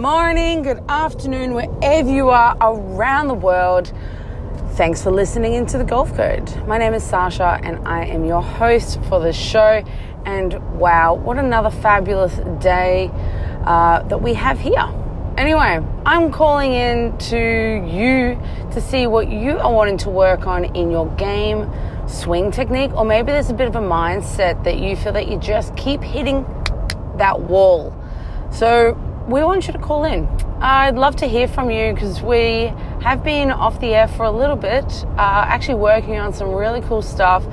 morning, good afternoon, wherever you are around the world. Thanks for listening into the Golf Code. My name is Sasha and I am your host for the show. And wow, what another fabulous day uh, that we have here. Anyway, I'm calling in to you to see what you are wanting to work on in your game swing technique, or maybe there's a bit of a mindset that you feel that you just keep hitting that wall. So, we want you to call in. I'd love to hear from you because we have been off the air for a little bit, uh, actually working on some really cool stuff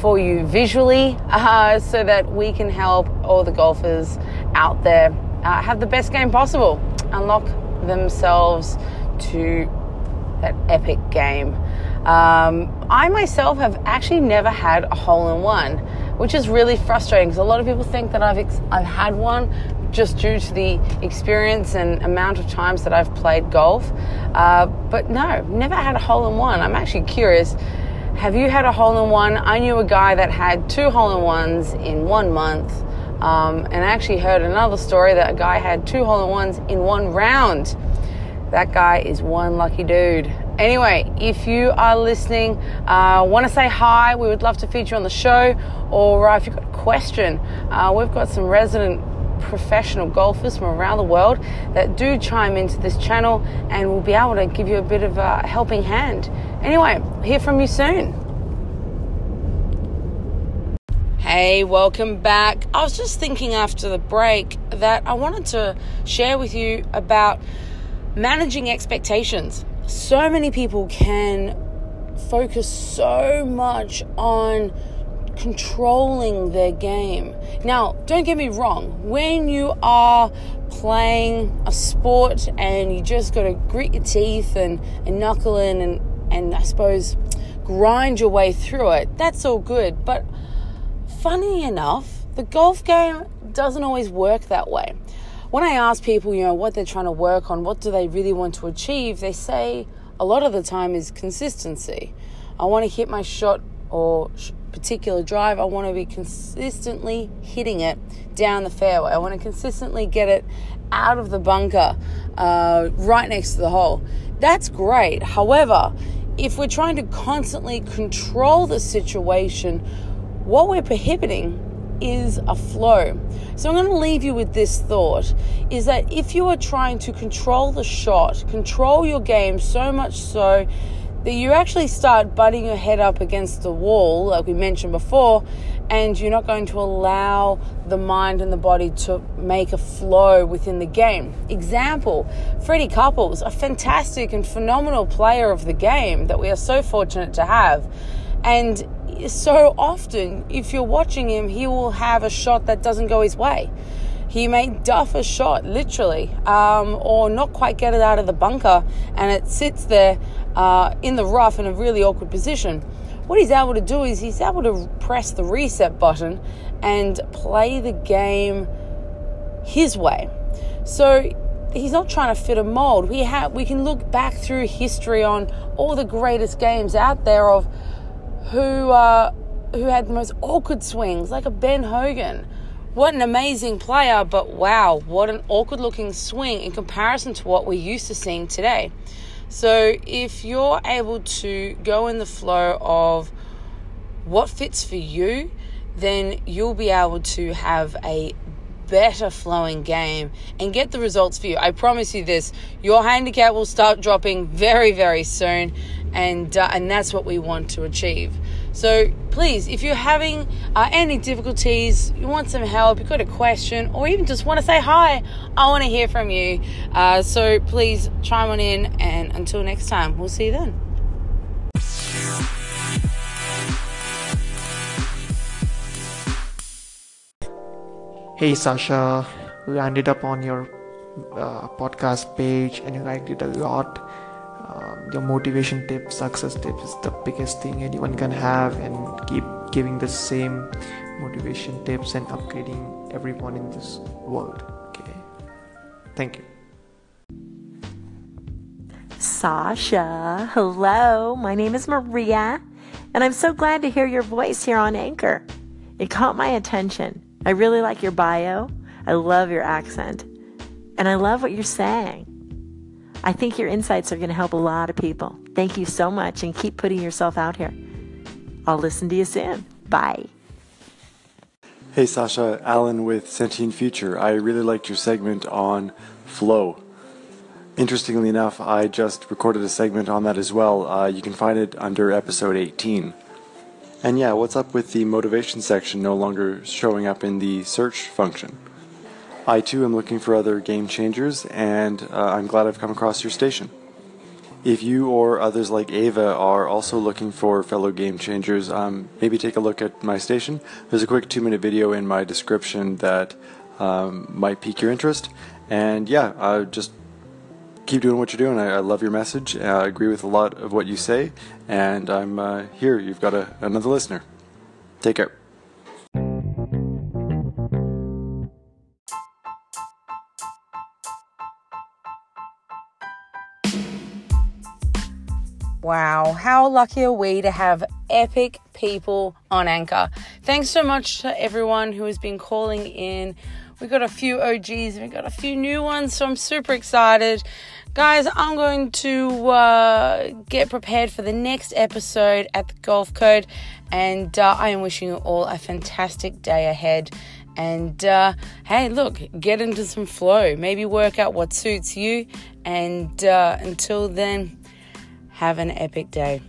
for you visually uh, so that we can help all the golfers out there uh, have the best game possible, unlock themselves to that epic game. Um, I myself have actually never had a hole in one, which is really frustrating because a lot of people think that I've ex- I've had one just due to the experience and amount of times that I've played golf. Uh, but no, never had a hole in one. I'm actually curious. Have you had a hole in one? I knew a guy that had two hole in ones in one month. Um, and I actually heard another story that a guy had two hole in ones in one round. That guy is one lucky dude. Anyway, if you are listening, uh, want to say hi, we would love to feature you on the show. Or uh, if you've got a question, uh, we've got some resident professional golfers from around the world that do chime into this channel and will be able to give you a bit of a helping hand. Anyway, hear from you soon. Hey, welcome back. I was just thinking after the break that I wanted to share with you about managing expectations. So many people can focus so much on controlling their game. Now, don't get me wrong, when you are playing a sport and you just got to grit your teeth and, and knuckle in and, and I suppose grind your way through it, that's all good. But funny enough, the golf game doesn't always work that way. When I ask people, you know, what they're trying to work on, what do they really want to achieve, they say a lot of the time is consistency. I want to hit my shot or particular drive, I want to be consistently hitting it down the fairway. I want to consistently get it out of the bunker, uh, right next to the hole. That's great. However, if we're trying to constantly control the situation, what we're prohibiting is a flow. So I'm going to leave you with this thought is that if you are trying to control the shot, control your game so much so that you actually start butting your head up against the wall, like we mentioned before, and you're not going to allow the mind and the body to make a flow within the game. Example Freddie Couples, a fantastic and phenomenal player of the game that we are so fortunate to have. And so often, if you're watching him, he will have a shot that doesn't go his way. He may duff a shot, literally, um, or not quite get it out of the bunker, and it sits there uh, in the rough in a really awkward position. What he's able to do is he's able to press the reset button and play the game his way. So he's not trying to fit a mold. We have we can look back through history on all the greatest games out there of who uh, who had the most awkward swings, like a Ben Hogan. What an amazing player, but wow, what an awkward looking swing in comparison to what we're used to seeing today. So if you're able to go in the flow of what fits for you, then you'll be able to have a better flowing game and get the results for you. I promise you this, your handicap will start dropping very very soon and uh, and that's what we want to achieve. So please, if you're having uh, any difficulties, you want some help, you've got a question, or even just want to say hi, I want to hear from you. Uh, so please chime on in, and until next time, we'll see you then. Hey Sasha, landed up on your uh, podcast page and you liked it a lot your motivation tips success tips is the biggest thing anyone can have and keep giving the same motivation tips and upgrading everyone in this world okay thank you Sasha, hello. My name is Maria, and I'm so glad to hear your voice here on Anchor. It caught my attention. I really like your bio. I love your accent. And I love what you're saying. I think your insights are going to help a lot of people. Thank you so much and keep putting yourself out here. I'll listen to you soon. Bye. Hey Sasha, Alan with Sentient Future. I really liked your segment on flow. Interestingly enough, I just recorded a segment on that as well. Uh, you can find it under episode 18. And yeah, what's up with the motivation section no longer showing up in the search function? I too am looking for other game changers, and uh, I'm glad I've come across your station. If you or others like Ava are also looking for fellow game changers, um, maybe take a look at my station. There's a quick two minute video in my description that um, might pique your interest. And yeah, uh, just keep doing what you're doing. I, I love your message. Uh, I agree with a lot of what you say, and I'm uh, here. You've got a, another listener. Take care. Wow, how lucky are we to have epic people on Anchor? Thanks so much to everyone who has been calling in. We got a few OGs and we got a few new ones, so I'm super excited. Guys, I'm going to uh, get prepared for the next episode at the Golf Code, and uh, I am wishing you all a fantastic day ahead. And uh, hey, look, get into some flow. Maybe work out what suits you. And uh, until then, have an epic day.